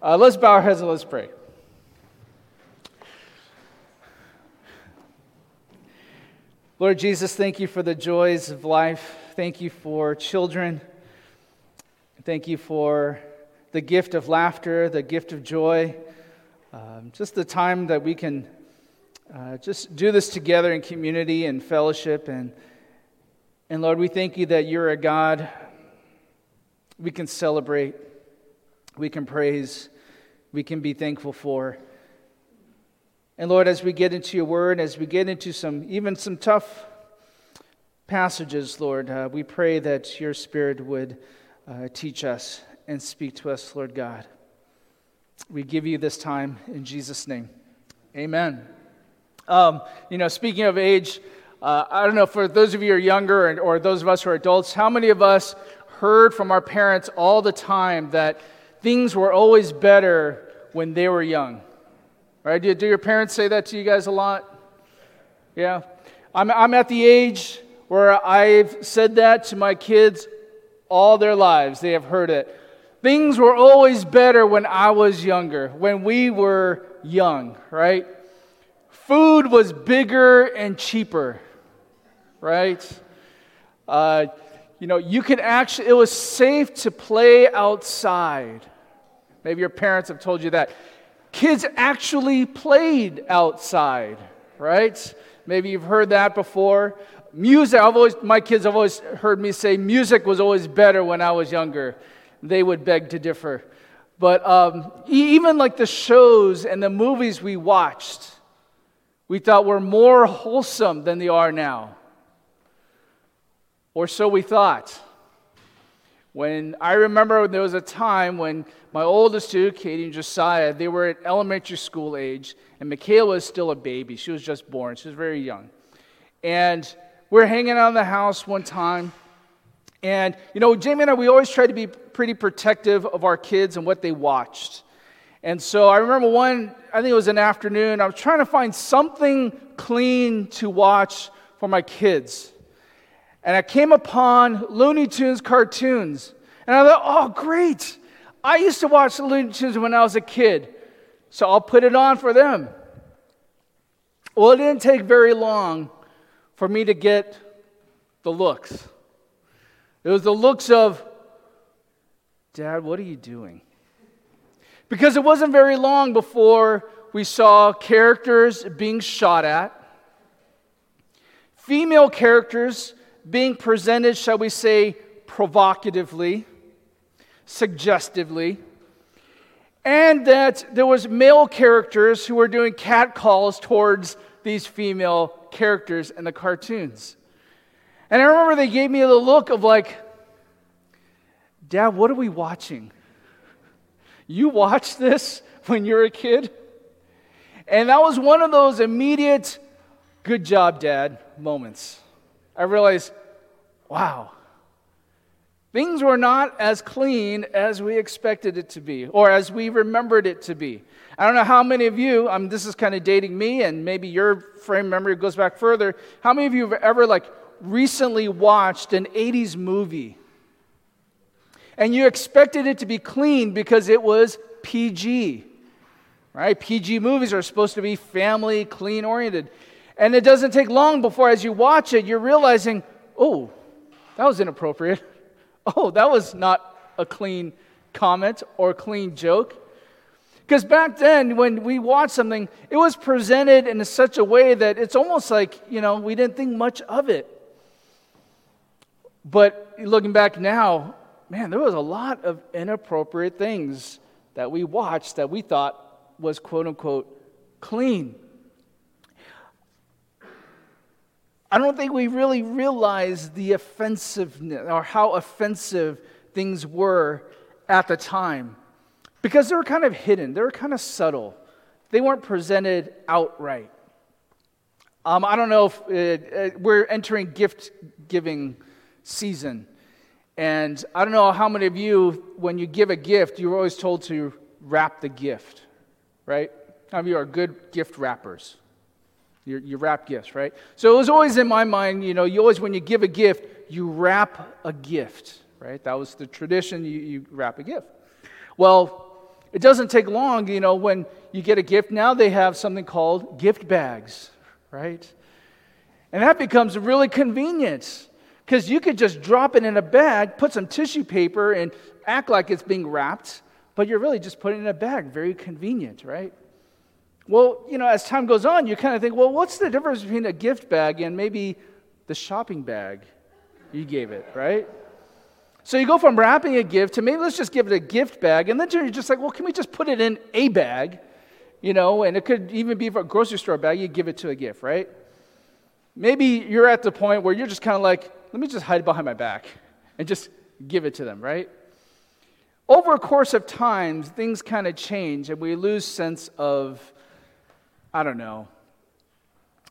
Uh, let's bow our heads and let's pray. Lord Jesus, thank you for the joys of life. Thank you for children. Thank you for the gift of laughter, the gift of joy. Um, just the time that we can uh, just do this together in community and fellowship. And, and Lord, we thank you that you're a God we can celebrate, we can praise, we can be thankful for. And Lord, as we get into your word, as we get into some, even some tough passages, Lord, uh, we pray that your spirit would uh, teach us and speak to us, Lord God. We give you this time in Jesus' name. Amen. Um, you know, speaking of age, uh, I don't know, for those of you who are younger or, or those of us who are adults, how many of us heard from our parents all the time that things were always better when they were young? Right? Do, do your parents say that to you guys a lot? Yeah. I'm, I'm at the age where I've said that to my kids all their lives. They have heard it. Things were always better when I was younger, when we were young, right? Food was bigger and cheaper, right? Uh, you know, you could actually, it was safe to play outside. Maybe your parents have told you that kids actually played outside, right? Maybe you've heard that before. Music, I've always, my kids have always heard me say music was always better when I was younger. They would beg to differ. But um, even like the shows and the movies we watched, we thought were more wholesome than they are now. Or so we thought. When I remember there was a time when my oldest two, Katie and Josiah, they were at elementary school age, and Michaela was still a baby. She was just born. She was very young. And we are hanging out in the house one time, and you know, Jamie and I, we always try to be pretty protective of our kids and what they watched. And so I remember one, I think it was an afternoon, I was trying to find something clean to watch for my kids and I came upon Looney Tunes cartoons. And I thought, oh, great. I used to watch the Looney Tunes when I was a kid, so I'll put it on for them. Well, it didn't take very long for me to get the looks. It was the looks of, Dad, what are you doing? Because it wasn't very long before we saw characters being shot at, female characters being presented, shall we say, provocatively, suggestively, and that there was male characters who were doing catcalls towards these female characters in the cartoons. And I remember they gave me the look of like, Dad, what are we watching? You watched this when you were a kid? And that was one of those immediate, good job, Dad moments. I realized, wow, things were not as clean as we expected it to be or as we remembered it to be. I don't know how many of you, um, this is kind of dating me, and maybe your frame memory goes back further. How many of you have ever, like, recently watched an 80s movie and you expected it to be clean because it was PG? Right? PG movies are supposed to be family, clean oriented. And it doesn't take long before, as you watch it, you're realizing, oh, that was inappropriate. Oh, that was not a clean comment or clean joke. Because back then, when we watched something, it was presented in such a way that it's almost like, you know, we didn't think much of it. But looking back now, man, there was a lot of inappropriate things that we watched that we thought was quote unquote clean. I don't think we really realized the offensiveness or how offensive things were at the time because they were kind of hidden, they were kind of subtle, they weren't presented outright. Um, I don't know if it, it, we're entering gift giving season. And I don't know how many of you, when you give a gift, you're always told to wrap the gift, right? Many of you are good gift wrappers? Your, your wrap gifts, right? So it was always in my mind, you know, you always, when you give a gift, you wrap a gift, right? That was the tradition, you, you wrap a gift. Well, it doesn't take long, you know, when you get a gift. Now they have something called gift bags, right? And that becomes really convenient because you could just drop it in a bag, put some tissue paper, and act like it's being wrapped, but you're really just putting it in a bag. Very convenient, right? Well, you know, as time goes on, you kind of think, well, what's the difference between a gift bag and maybe the shopping bag you gave it, right? So you go from wrapping a gift to maybe let's just give it a gift bag, and then you're just like, well, can we just put it in a bag? You know, and it could even be for a grocery store bag, you give it to a gift, right? Maybe you're at the point where you're just kind of like, let me just hide behind my back and just give it to them, right? Over a course of time, things kind of change and we lose sense of I don't know,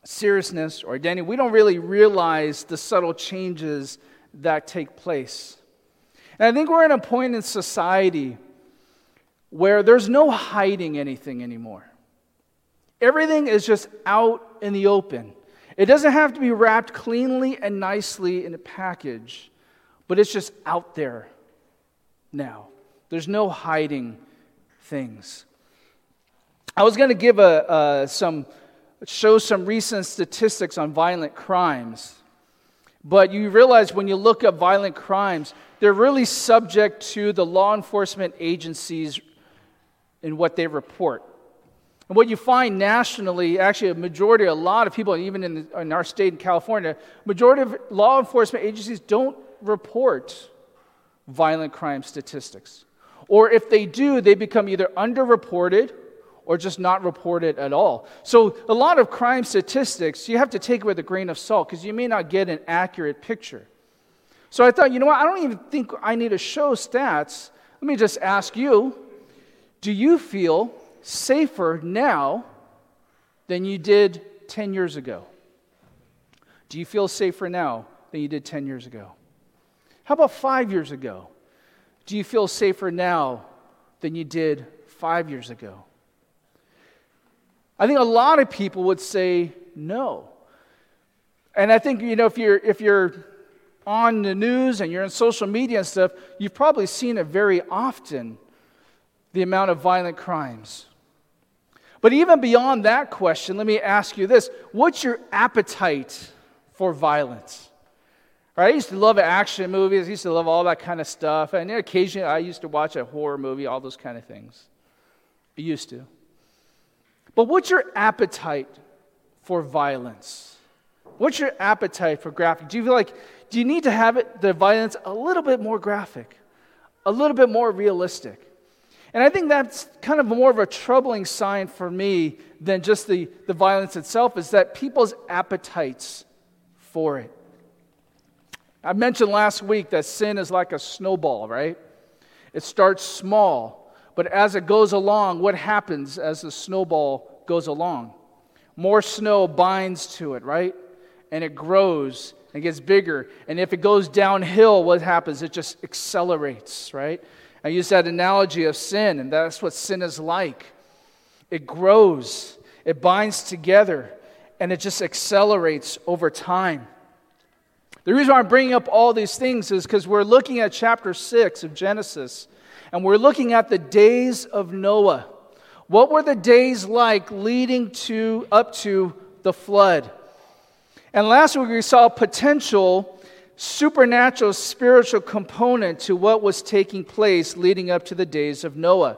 seriousness or identity, we don't really realize the subtle changes that take place. And I think we're at a point in society where there's no hiding anything anymore. Everything is just out in the open. It doesn't have to be wrapped cleanly and nicely in a package, but it's just out there now. There's no hiding things. I was going to give a, some, show some recent statistics on violent crimes. But you realize when you look at violent crimes, they're really subject to the law enforcement agencies and what they report. And what you find nationally, actually, a majority, a lot of people, even in, in our state in California, majority of law enforcement agencies don't report violent crime statistics. Or if they do, they become either underreported or just not report it at all. So, a lot of crime statistics you have to take with a grain of salt because you may not get an accurate picture. So, I thought, you know what? I don't even think I need to show stats. Let me just ask you do you feel safer now than you did 10 years ago? Do you feel safer now than you did 10 years ago? How about five years ago? Do you feel safer now than you did five years ago? I think a lot of people would say no. And I think, you know, if you're, if you're on the news and you're in social media and stuff, you've probably seen it very often the amount of violent crimes. But even beyond that question, let me ask you this What's your appetite for violence? Right? I used to love action movies, I used to love all that kind of stuff. And occasionally I used to watch a horror movie, all those kind of things. I used to. But what's your appetite for violence? What's your appetite for graphic? Do you feel like, do you need to have it, the violence a little bit more graphic, a little bit more realistic? And I think that's kind of more of a troubling sign for me than just the, the violence itself, is that people's appetites for it. I mentioned last week that sin is like a snowball, right? It starts small, but as it goes along, what happens as the snowball goes along? More snow binds to it, right? And it grows and gets bigger. And if it goes downhill, what happens? It just accelerates, right? I use that analogy of sin, and that's what sin is like. It grows, it binds together, and it just accelerates over time. The reason why I'm bringing up all these things is because we're looking at chapter 6 of Genesis. And we're looking at the days of Noah. What were the days like leading to up to the flood? And last week we saw a potential supernatural spiritual component to what was taking place leading up to the days of Noah.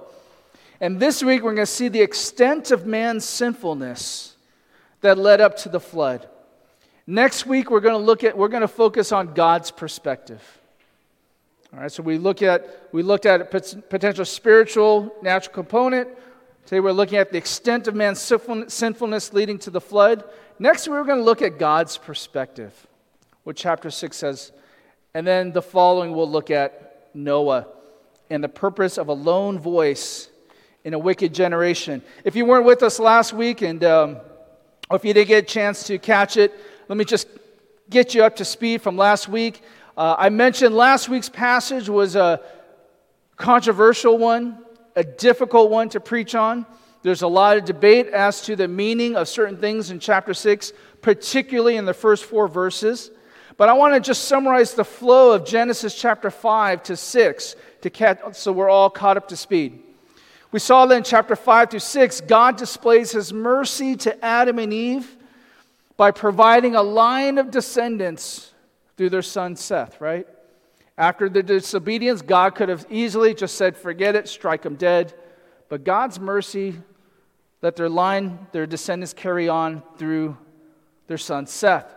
And this week we're going to see the extent of man's sinfulness that led up to the flood. Next week we're going to look at we're going to focus on God's perspective. All right, so we look at we looked at potential spiritual natural component. Today we're looking at the extent of man's sinfulness leading to the flood. Next, we're going to look at God's perspective, what chapter 6 says. And then the following, we'll look at Noah and the purpose of a lone voice in a wicked generation. If you weren't with us last week, and um, if you didn't get a chance to catch it, let me just get you up to speed from last week. Uh, I mentioned last week's passage was a controversial one, a difficult one to preach on. There's a lot of debate as to the meaning of certain things in chapter 6, particularly in the first four verses. But I want to just summarize the flow of Genesis chapter 5 to 6 to catch, so we're all caught up to speed. We saw that in chapter 5 through 6, God displays his mercy to Adam and Eve by providing a line of descendants through their son Seth, right? After the disobedience, God could have easily just said, forget it, strike them dead. But God's mercy let their line, their descendants carry on through their son Seth.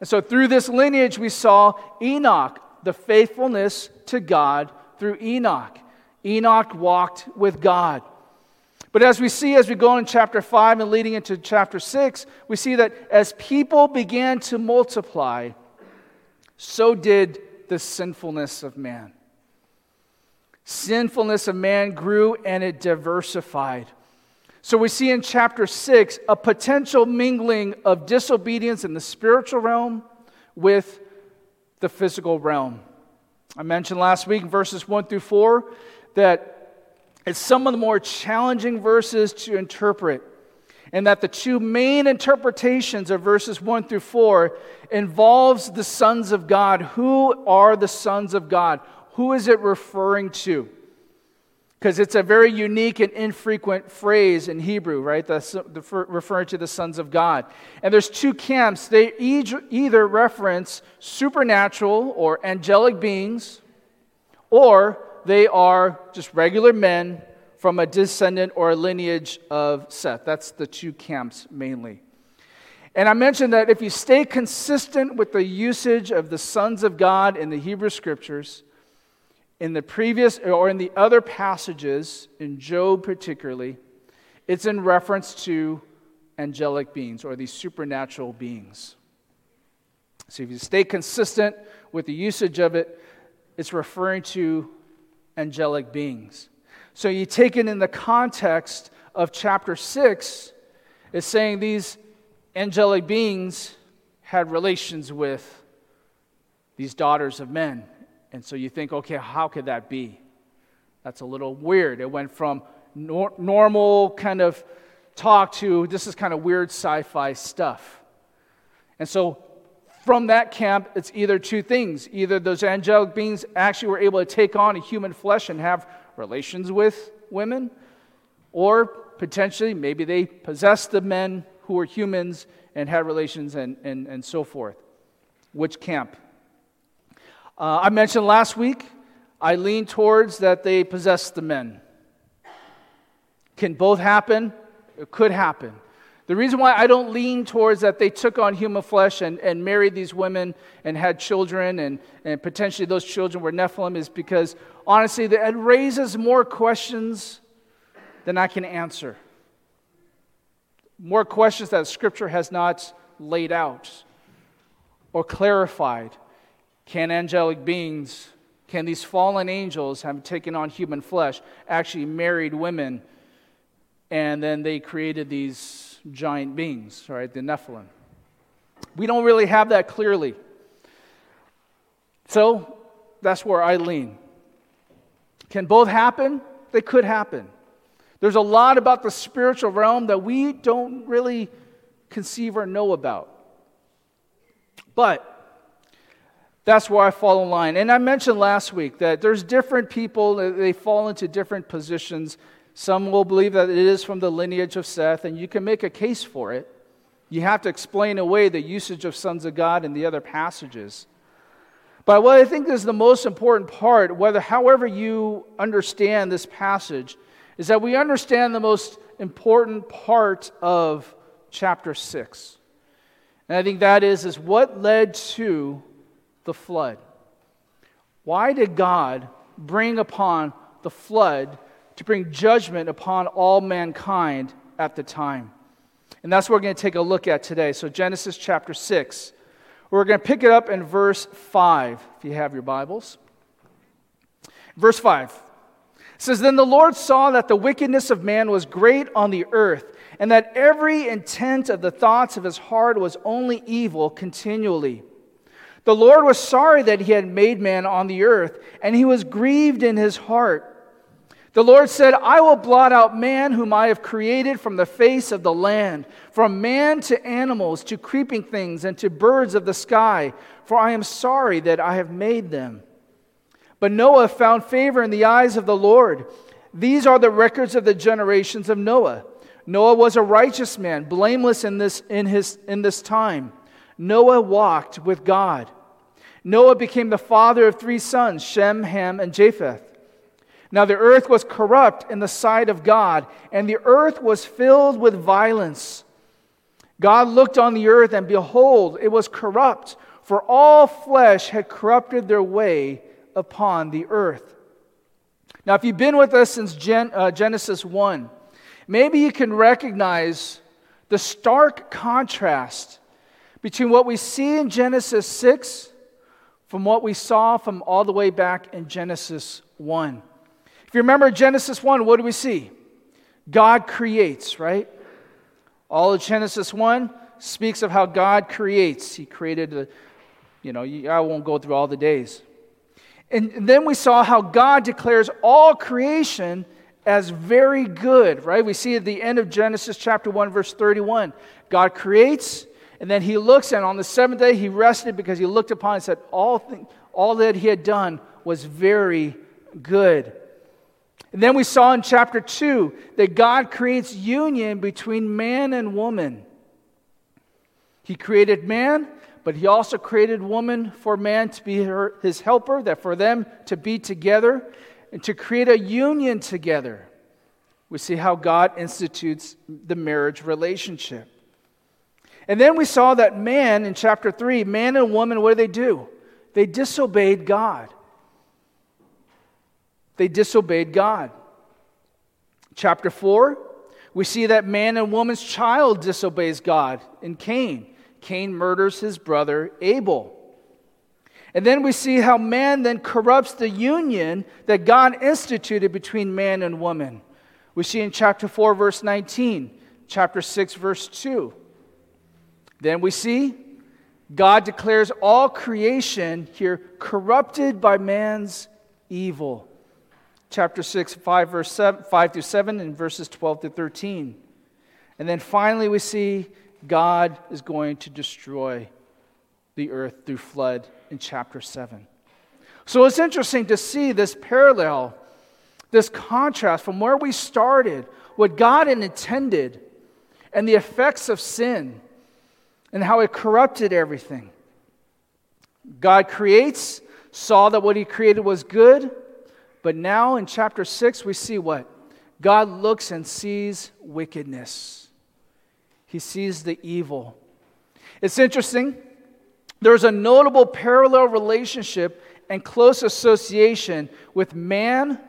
And so through this lineage, we saw Enoch, the faithfulness to God through Enoch. Enoch walked with God. But as we see as we go in chapter 5 and leading into chapter 6, we see that as people began to multiply, so did the sinfulness of man. Sinfulness of man grew and it diversified. So we see in chapter 6 a potential mingling of disobedience in the spiritual realm with the physical realm. I mentioned last week verses 1 through 4 that it's some of the more challenging verses to interpret, and that the two main interpretations of verses 1 through 4 involves the sons of God. Who are the sons of God? Who is it referring to? Because it's a very unique and infrequent phrase in Hebrew, right? Referring to the sons of God. And there's two camps. They either reference supernatural or angelic beings, or they are just regular men from a descendant or a lineage of Seth. That's the two camps mainly. And I mentioned that if you stay consistent with the usage of the sons of God in the Hebrew scriptures, in the previous or in the other passages, in Job particularly, it's in reference to angelic beings or these supernatural beings. So if you stay consistent with the usage of it, it's referring to angelic beings. So you take it in the context of chapter 6, it's saying these angelic beings had relations with these daughters of men. And so you think, okay, how could that be? That's a little weird. It went from nor- normal kind of talk to this is kind of weird sci fi stuff. And so from that camp, it's either two things. Either those angelic beings actually were able to take on a human flesh and have relations with women, or potentially maybe they possessed the men who were humans and had relations and, and, and so forth. Which camp? Uh, I mentioned last week, I lean towards that they possessed the men. Can both happen? It could happen. The reason why I don't lean towards that they took on human flesh and, and married these women and had children, and, and potentially those children were Nephilim, is because honestly, it raises more questions than I can answer. More questions that Scripture has not laid out or clarified. Can angelic beings, can these fallen angels have taken on human flesh, actually married women, and then they created these giant beings, right? The Nephilim. We don't really have that clearly. So that's where I lean. Can both happen? They could happen. There's a lot about the spiritual realm that we don't really conceive or know about. But that's where I fall in line. And I mentioned last week that there's different people, they fall into different positions. Some will believe that it is from the lineage of Seth, and you can make a case for it. You have to explain away the usage of sons of God in the other passages. But what I think is the most important part, whether however you understand this passage, is that we understand the most important part of chapter 6. And I think that is, is what led to the flood. Why did God bring upon the flood to bring judgment upon all mankind at the time? And that's what we're going to take a look at today. So, Genesis chapter 6. We're going to pick it up in verse 5, if you have your Bibles. Verse 5 says, Then the Lord saw that the wickedness of man was great on the earth, and that every intent of the thoughts of his heart was only evil continually. The Lord was sorry that he had made man on the earth, and he was grieved in his heart. The Lord said, I will blot out man whom I have created from the face of the land, from man to animals, to creeping things, and to birds of the sky, for I am sorry that I have made them. But Noah found favor in the eyes of the Lord. These are the records of the generations of Noah. Noah was a righteous man, blameless in this, in his, in this time. Noah walked with God. Noah became the father of three sons Shem, Ham, and Japheth. Now the earth was corrupt in the sight of God, and the earth was filled with violence. God looked on the earth, and behold, it was corrupt, for all flesh had corrupted their way upon the earth. Now, if you've been with us since Gen, uh, Genesis 1, maybe you can recognize the stark contrast between what we see in Genesis 6 from what we saw from all the way back in Genesis 1. If you remember Genesis 1, what do we see? God creates, right? All of Genesis 1 speaks of how God creates. He created, a, you know, I won't go through all the days. And then we saw how God declares all creation as very good, right? We see at the end of Genesis chapter 1, verse 31. God creates, and then he looks, and on the seventh day he rested because he looked upon and said, All, all that he had done was very good. And then we saw in chapter 2 that God creates union between man and woman. He created man, but he also created woman for man to be her, his helper, that for them to be together and to create a union together. We see how God institutes the marriage relationship. And then we saw that man in chapter 3, man and woman, what do they do? They disobeyed God. They disobeyed God. Chapter 4, we see that man and woman's child disobeys God in Cain. Cain murders his brother Abel. And then we see how man then corrupts the union that God instituted between man and woman. We see in chapter 4, verse 19, chapter 6, verse 2. Then we see God declares all creation here corrupted by man's evil. Chapter 6, 5, verse 7, 5 through 7, and verses 12 to 13. And then finally, we see God is going to destroy the earth through flood in chapter 7. So it's interesting to see this parallel, this contrast from where we started, what God had intended, and the effects of sin, and how it corrupted everything. God creates, saw that what he created was good, but now in chapter 6, we see what? God looks and sees wickedness he sees the evil. It's interesting. There's a notable parallel relationship and close association with man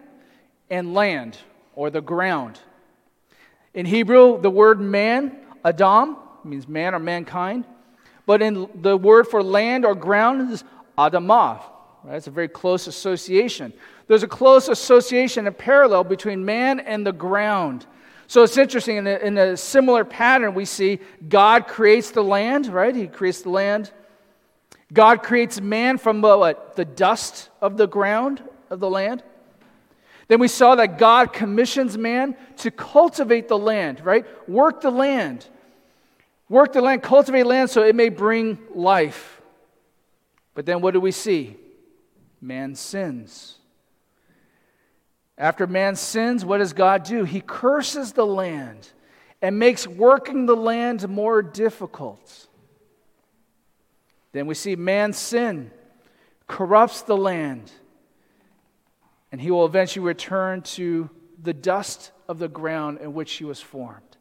and land or the ground. In Hebrew, the word man, Adam, means man or mankind. But in the word for land or ground is Adamah. Right? It's a very close association. There's a close association and parallel between man and the ground. So it's interesting, in a, in a similar pattern, we see God creates the land, right? He creates the land. God creates man from what? The dust of the ground of the land. Then we saw that God commissions man to cultivate the land, right? Work the land. Work the land, cultivate land so it may bring life. But then what do we see? Man sins. After man sins, what does God do? He curses the land and makes working the land more difficult. Then we see man's sin corrupts the land, and he will eventually return to the dust of the ground in which he was formed.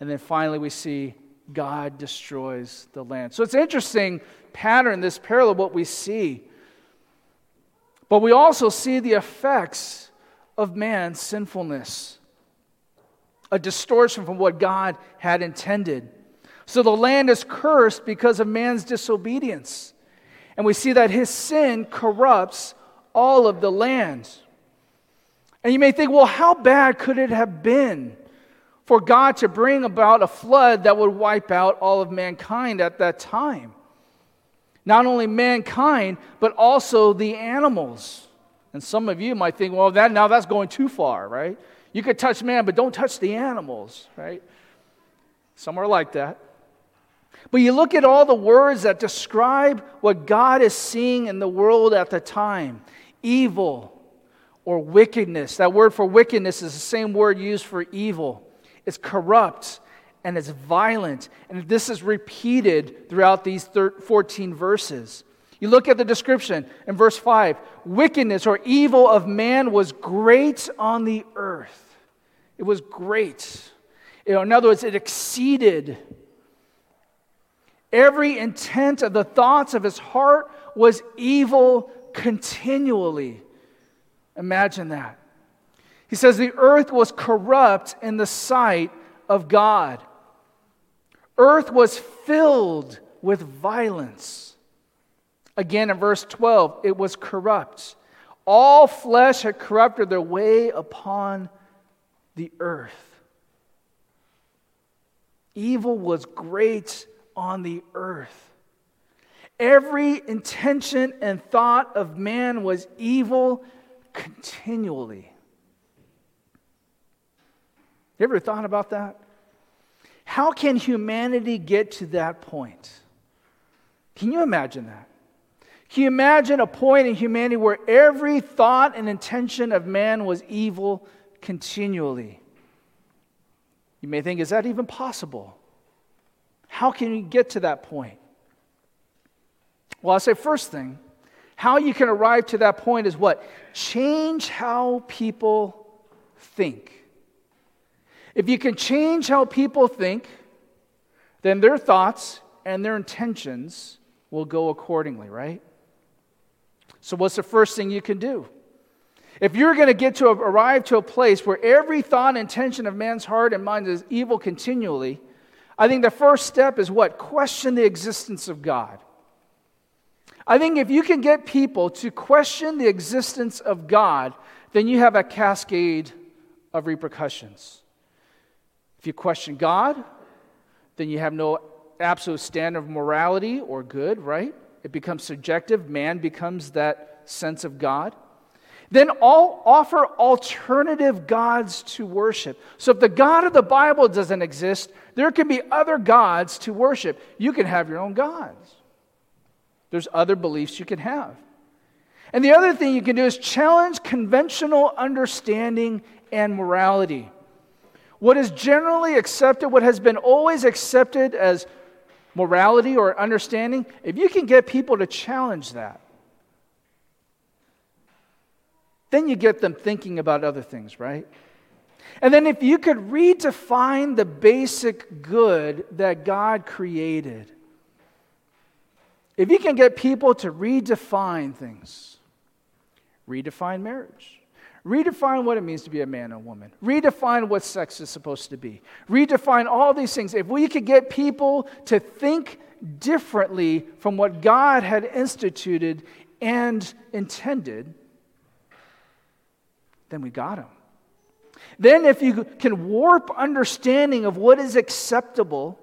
And then finally, we see God destroys the land. So it's an interesting pattern, this parallel, what we see. But we also see the effects of man's sinfulness a distortion from what God had intended. So the land is cursed because of man's disobedience. And we see that his sin corrupts all of the land. And you may think, well, how bad could it have been for God to bring about a flood that would wipe out all of mankind at that time? Not only mankind, but also the animals. And some of you might think, well, that, now that's going too far, right? You could touch man, but don't touch the animals, right? Some are like that. But you look at all the words that describe what God is seeing in the world at the time evil, or wickedness. That word for wickedness is the same word used for evil. It's corrupt and it's violent. And this is repeated throughout these 14 verses. You look at the description in verse 5 wickedness or evil of man was great on the earth. It was great. You know, in other words, it exceeded. Every intent of the thoughts of his heart was evil continually. Imagine that. He says the earth was corrupt in the sight of God. Earth was filled with violence. Again, in verse 12, it was corrupt. All flesh had corrupted their way upon the earth. Evil was great on the earth. Every intention and thought of man was evil continually. You ever thought about that? How can humanity get to that point? Can you imagine that? Can you imagine a point in humanity where every thought and intention of man was evil continually? You may think, is that even possible? How can you get to that point? Well, I'll say first thing, how you can arrive to that point is what? Change how people think. If you can change how people think, then their thoughts and their intentions will go accordingly, right? So, what's the first thing you can do? If you're going to get to a, arrive to a place where every thought and intention of man's heart and mind is evil continually, I think the first step is what? Question the existence of God. I think if you can get people to question the existence of God, then you have a cascade of repercussions. If you question God, then you have no absolute standard of morality or good, right? It becomes subjective. Man becomes that sense of God. Then all offer alternative gods to worship. So if the God of the Bible doesn't exist, there can be other gods to worship. You can have your own gods. There's other beliefs you can have. And the other thing you can do is challenge conventional understanding and morality. What is generally accepted, what has been always accepted as morality or understanding, if you can get people to challenge that, then you get them thinking about other things, right? And then if you could redefine the basic good that God created, if you can get people to redefine things, redefine marriage, redefine what it means to be a man and woman, redefine what sex is supposed to be, redefine all these things. If we could get people to think differently from what God had instituted and intended, then we got them. Then, if you can warp understanding of what is acceptable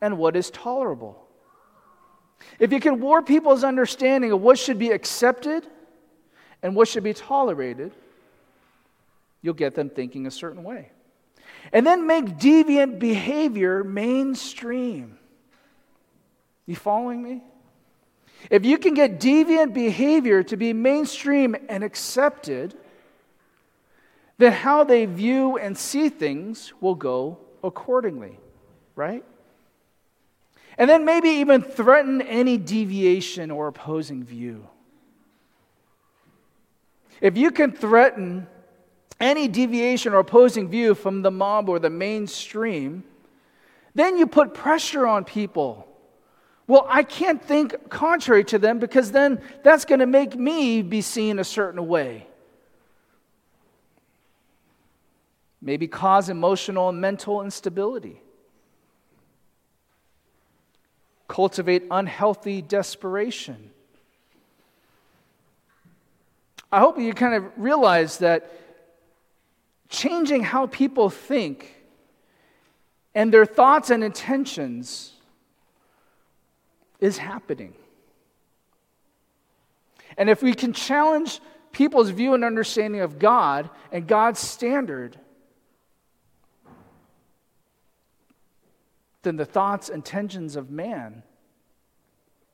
and what is tolerable, if you can warp people's understanding of what should be accepted and what should be tolerated, you'll get them thinking a certain way. And then make deviant behavior mainstream. You following me? If you can get deviant behavior to be mainstream and accepted, then how they view and see things will go accordingly, right? And then maybe even threaten any deviation or opposing view. If you can threaten any deviation or opposing view from the mob or the mainstream, then you put pressure on people. Well, I can't think contrary to them because then that's going to make me be seen a certain way. Maybe cause emotional and mental instability. cultivate unhealthy desperation. I hope you kind of realize that changing how people think and their thoughts and intentions is happening. And if we can challenge people's view and understanding of God and God's standard, then the thoughts and intentions of man,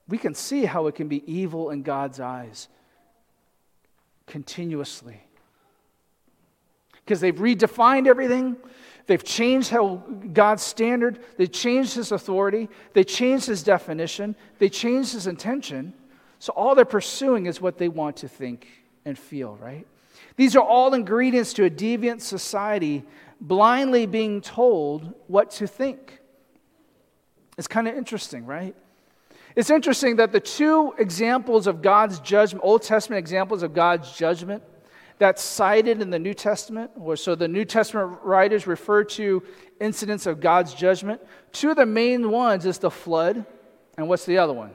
we can see how it can be evil in God's eyes continuously. because they've redefined everything. They've changed how God's standard, they changed his authority, they changed his definition, they changed his intention. So all they're pursuing is what they want to think and feel, right? These are all ingredients to a deviant society blindly being told what to think. It's kind of interesting, right? It's interesting that the two examples of God's judgment, Old Testament examples of God's judgment, that's cited in the New Testament, or so the New Testament writers refer to incidents of God's judgment. Two of the main ones is the flood, and what's the other one?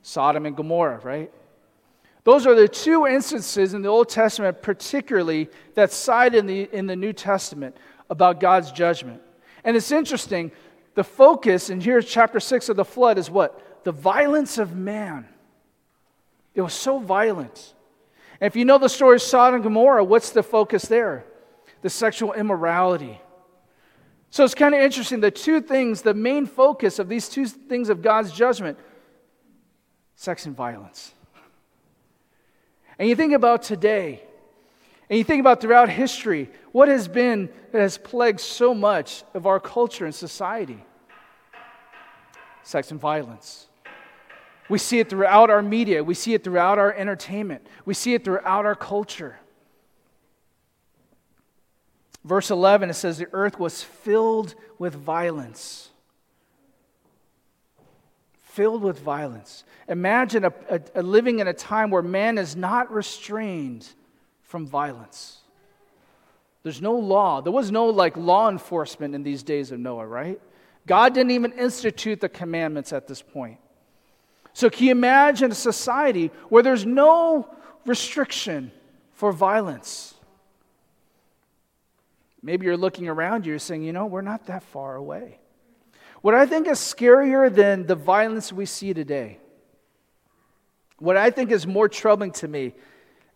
Sodom and Gomorrah, right? Those are the two instances in the Old Testament, particularly, that's cited in the, in the New Testament about God's judgment. And it's interesting, the focus, and here's chapter 6 of the flood, is what? The violence of man. It was so violent. And if you know the story of Sodom and Gomorrah, what's the focus there? The sexual immorality. So it's kind of interesting. The two things, the main focus of these two things of God's judgment sex and violence. And you think about today, and you think about throughout history, what has been that has plagued so much of our culture and society? Sex and violence. We see it throughout our media. We see it throughout our entertainment. We see it throughout our culture. Verse 11, it says, The earth was filled with violence. Filled with violence. Imagine a, a, a living in a time where man is not restrained from violence. There's no law. There was no like law enforcement in these days of Noah, right? God didn't even institute the commandments at this point. So, can you imagine a society where there's no restriction for violence? Maybe you're looking around you, you're saying, you know, we're not that far away. What I think is scarier than the violence we see today, what I think is more troubling to me,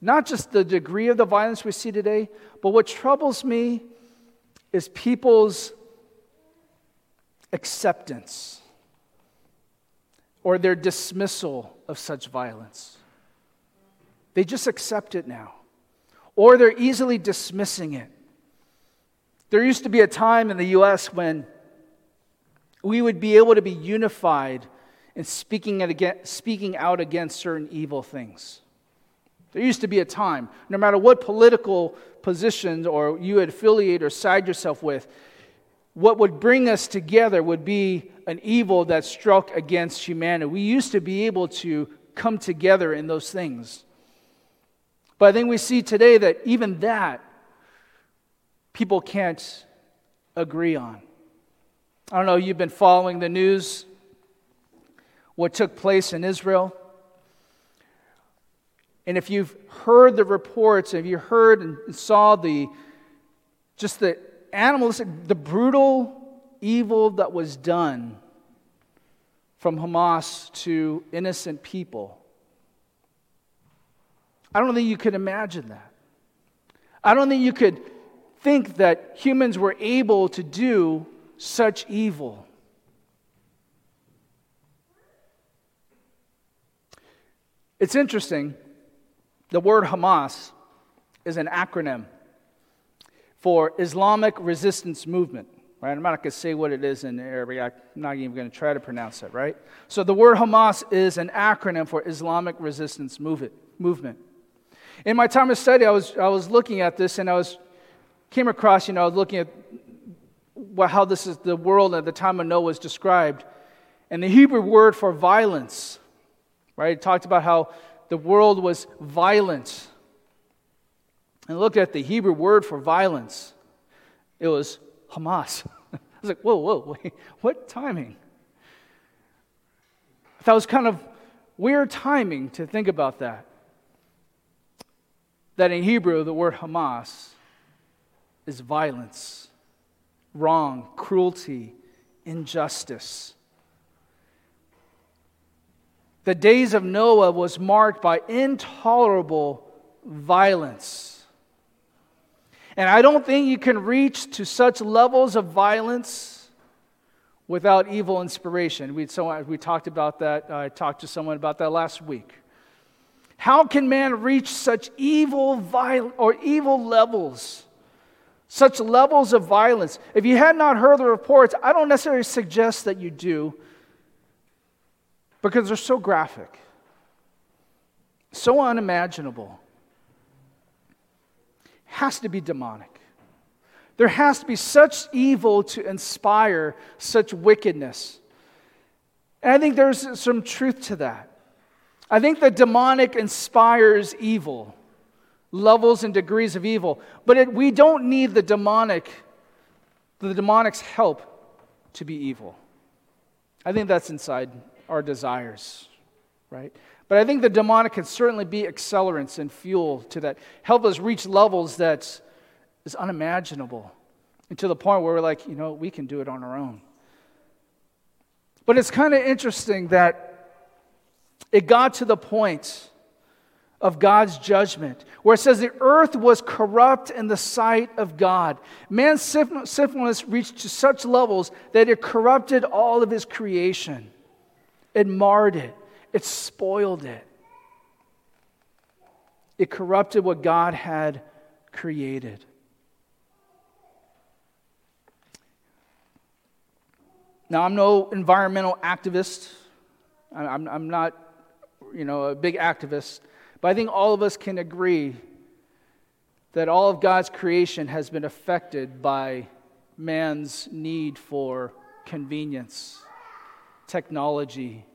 not just the degree of the violence we see today, but what troubles me is people's acceptance or their dismissal of such violence. They just accept it now, or they're easily dismissing it. There used to be a time in the U.S. when we would be able to be unified in speaking, against, speaking out against certain evil things. There used to be a time, no matter what political positions or you affiliate or side yourself with, what would bring us together would be an evil that struck against humanity. We used to be able to come together in those things. But I think we see today that even that people can't agree on. I don't know, you've been following the news, what took place in Israel. And if you've heard the reports, if you heard and saw the just the animalistic, the brutal evil that was done from Hamas to innocent people. I don't think you could imagine that. I don't think you could think that humans were able to do such evil. It's interesting. The word Hamas is an acronym for Islamic Resistance Movement. Right? I'm not going to say what it is in Arabic. I'm not even going to try to pronounce it, right? So the word Hamas is an acronym for Islamic Resistance Movement. In my time of study, I was, I was looking at this and I was came across, you know, I was looking at what, how this is the world at the time of Noah was described. And the Hebrew word for violence, right? It talked about how the world was violent and looked at the Hebrew word for violence. It was Hamas. I was like, whoa, whoa, wait, what timing? That was kind of weird timing to think about that. That in Hebrew, the word Hamas is violence, wrong, cruelty, injustice. The days of Noah was marked by intolerable violence and I don't think you can reach to such levels of violence without evil inspiration. We, so, uh, we talked about that. I talked to someone about that last week. How can man reach such evil viol- or evil levels? Such levels of violence. If you had not heard the reports, I don't necessarily suggest that you do because they're so graphic, so unimaginable. Has to be demonic. There has to be such evil to inspire such wickedness. And I think there's some truth to that. I think the demonic inspires evil, levels and degrees of evil, but it, we don't need the demonic, the demonic's help to be evil. I think that's inside our desires, right? But I think the demonic can certainly be accelerants and fuel to that, help us reach levels that is unimaginable, and to the point where we're like, you know, we can do it on our own. But it's kind of interesting that it got to the point of God's judgment, where it says the earth was corrupt in the sight of God. Man's sinfulness reached to such levels that it corrupted all of his creation, it marred it, it spoiled it, it corrupted what God had created. Now, I'm no environmental activist. I'm, I'm not, you know, a big activist. But I think all of us can agree that all of God's creation has been affected by man's need for convenience, technology.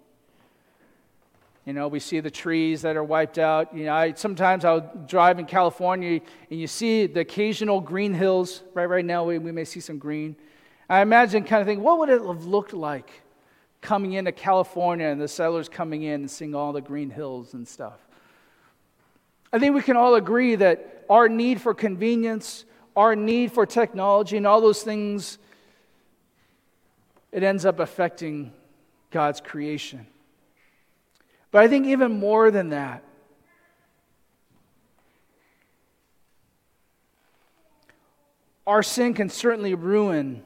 You know, we see the trees that are wiped out. You know, I, sometimes I'll drive in California and you see the occasional green hills. Right, right now we, we may see some green. I imagine kind of thinking, what would it have looked like coming into California and the settlers coming in and seeing all the green hills and stuff? I think we can all agree that our need for convenience, our need for technology, and all those things, it ends up affecting God's creation. But I think even more than that, our sin can certainly ruin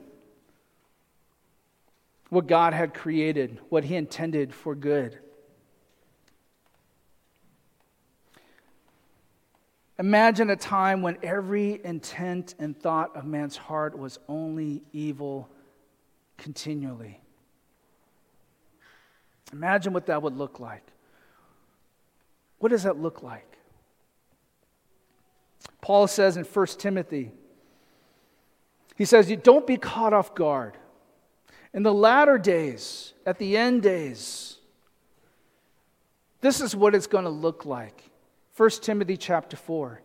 what God had created, what He intended for good. Imagine a time when every intent and thought of man's heart was only evil continually. Imagine what that would look like. What does that look like? Paul says in 1 Timothy, he says, Don't be caught off guard. In the latter days, at the end days, this is what it's going to look like. 1 Timothy chapter 4.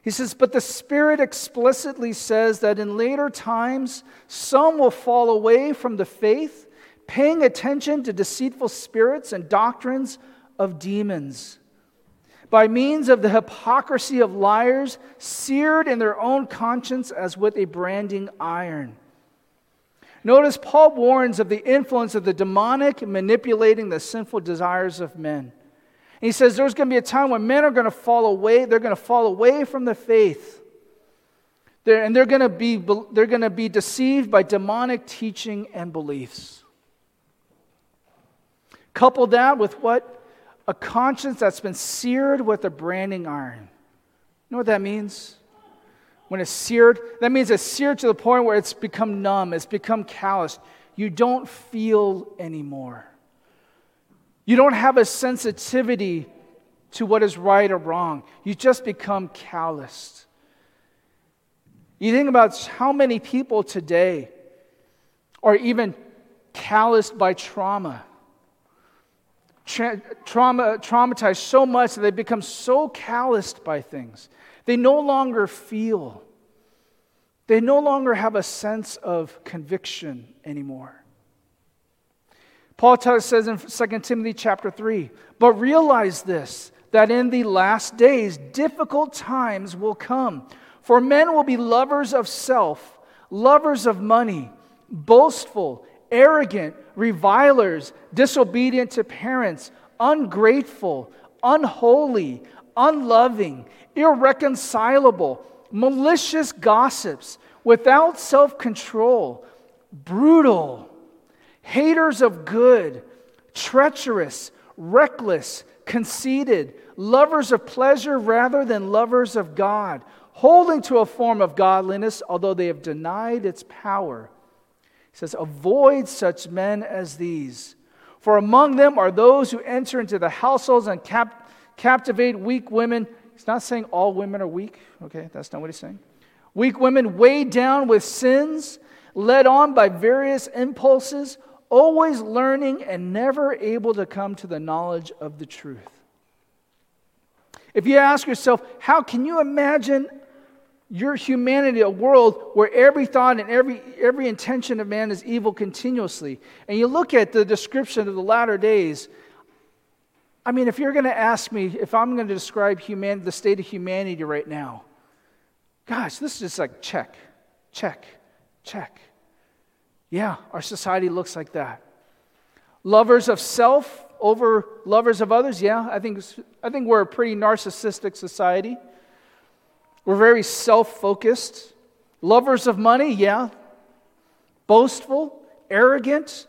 He says, But the Spirit explicitly says that in later times some will fall away from the faith, paying attention to deceitful spirits and doctrines of demons. By means of the hypocrisy of liars, seared in their own conscience as with a branding iron Notice Paul warns of the influence of the demonic manipulating the sinful desires of men. And he says there's going to be a time when men are going to fall away, they're going to fall away from the faith. They're, and they're going, to be, they're going to be deceived by demonic teaching and beliefs. Couple that with what? A conscience that's been seared with a branding iron. You know what that means? When it's seared, that means it's seared to the point where it's become numb, it's become calloused. You don't feel anymore. You don't have a sensitivity to what is right or wrong. You just become calloused. You think about how many people today are even calloused by trauma. Tra- trauma traumatized so much that they become so calloused by things they no longer feel, they no longer have a sense of conviction anymore. Paul says in 2 Timothy chapter 3, but realize this, that in the last days difficult times will come. For men will be lovers of self, lovers of money, boastful, arrogant, revilers, disobedient to parents, ungrateful, unholy, unloving, irreconcilable, malicious gossips, without self control, brutal, haters of good, treacherous, reckless, conceited, lovers of pleasure rather than lovers of God, holding to a form of godliness, although they have denied its power. Says, Avoid such men as these. For among them are those who enter into the households and cap- captivate weak women. He's not saying all women are weak. Okay, that's not what he's saying. Weak women weighed down with sins, led on by various impulses, always learning and never able to come to the knowledge of the truth. If you ask yourself, how can you imagine your humanity, a world where every thought and every, every intention of man is evil continuously, and you look at the description of the latter days, I mean, if you're going to ask me if I'm going to describe humanity, the state of humanity right now, Gosh, this is just like check, check, check. Yeah, our society looks like that. Lovers of self over lovers of others. Yeah, I think, I think we're a pretty narcissistic society. We're very self focused. Lovers of money. Yeah. Boastful, arrogant.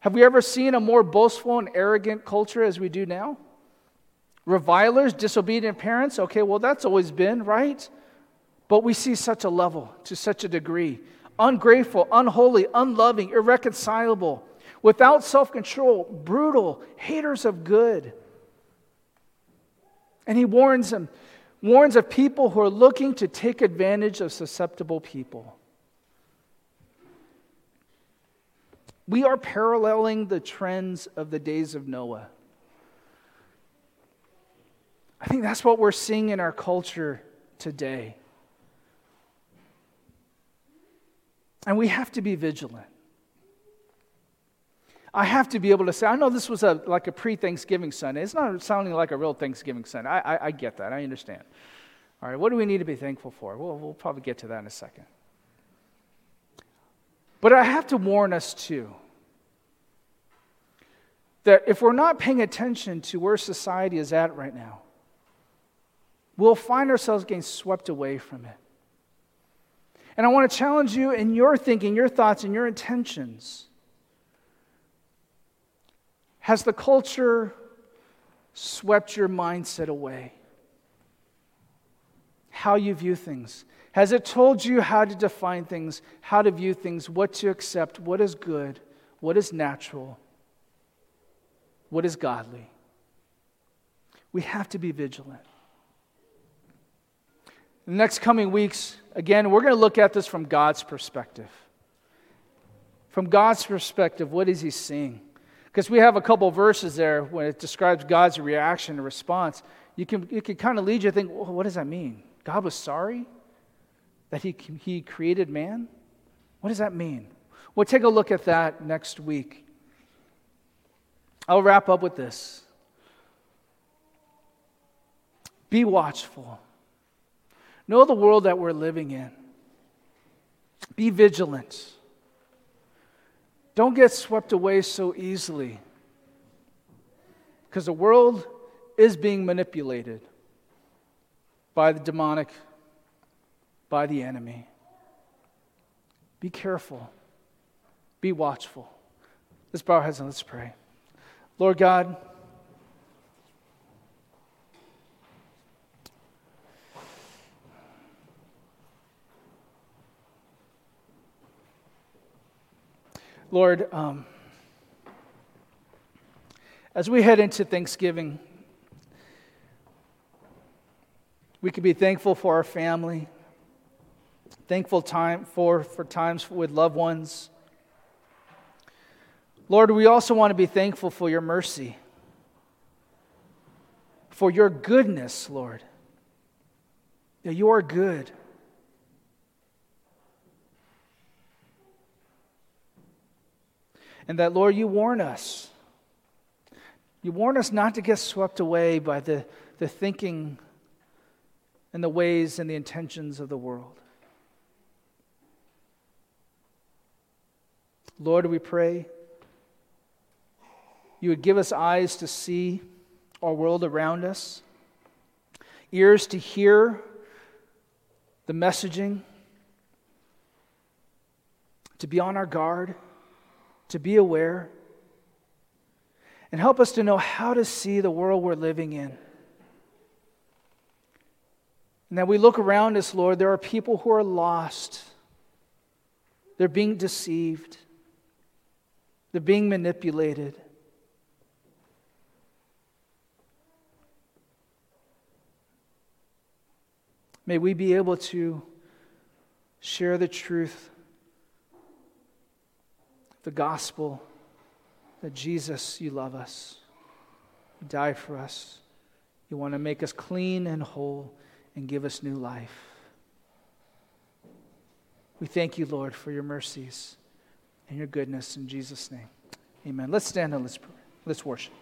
Have we ever seen a more boastful and arrogant culture as we do now? Revilers, disobedient parents. Okay, well, that's always been, right? But we see such a level, to such a degree. Ungrateful, unholy, unloving, irreconcilable, without self control, brutal, haters of good. And he warns them, warns of people who are looking to take advantage of susceptible people. We are paralleling the trends of the days of Noah. I think that's what we're seeing in our culture today. And we have to be vigilant. I have to be able to say, I know this was a, like a pre Thanksgiving Sunday. It's not sounding like a real Thanksgiving Sunday. I, I, I, get that. I understand. All right, what do we need to be thankful for? Well, we'll probably get to that in a second. But I have to warn us too that if we're not paying attention to where society is at right now, we'll find ourselves getting swept away from it. And I want to challenge you in your thinking, your thoughts, and your intentions. Has the culture swept your mindset away? How you view things? Has it told you how to define things, how to view things, what to accept, what is good, what is natural, what is godly? We have to be vigilant. In the next coming weeks, Again, we're going to look at this from God's perspective. From God's perspective, what is he seeing? Because we have a couple verses there when it describes God's reaction and response. You can, it can kind of lead you to think, well, what does that mean? God was sorry that he, he created man? What does that mean? We'll take a look at that next week. I'll wrap up with this. Be watchful. Know the world that we're living in. Be vigilant. Don't get swept away so easily. Because the world is being manipulated by the demonic, by the enemy. Be careful. Be watchful. Let's bow our heads and let's pray. Lord God, Lord, um, as we head into Thanksgiving, we can be thankful for our family, thankful time for, for times with loved ones. Lord, we also want to be thankful for your mercy, for your goodness, Lord. You are good. And that, Lord, you warn us. You warn us not to get swept away by the, the thinking and the ways and the intentions of the world. Lord, we pray you would give us eyes to see our world around us, ears to hear the messaging, to be on our guard to be aware, And help us to know how to see the world we're living in. And that we look around us, Lord, there are people who are lost. They're being deceived. They're being manipulated. May we be able to share the truth, the gospel, that Jesus, you love us, you died for us, you want to make us clean and whole and give us new life. We thank you, Lord, for your mercies and your goodness in Jesus' name. Amen. Let's stand and let's, let's worship.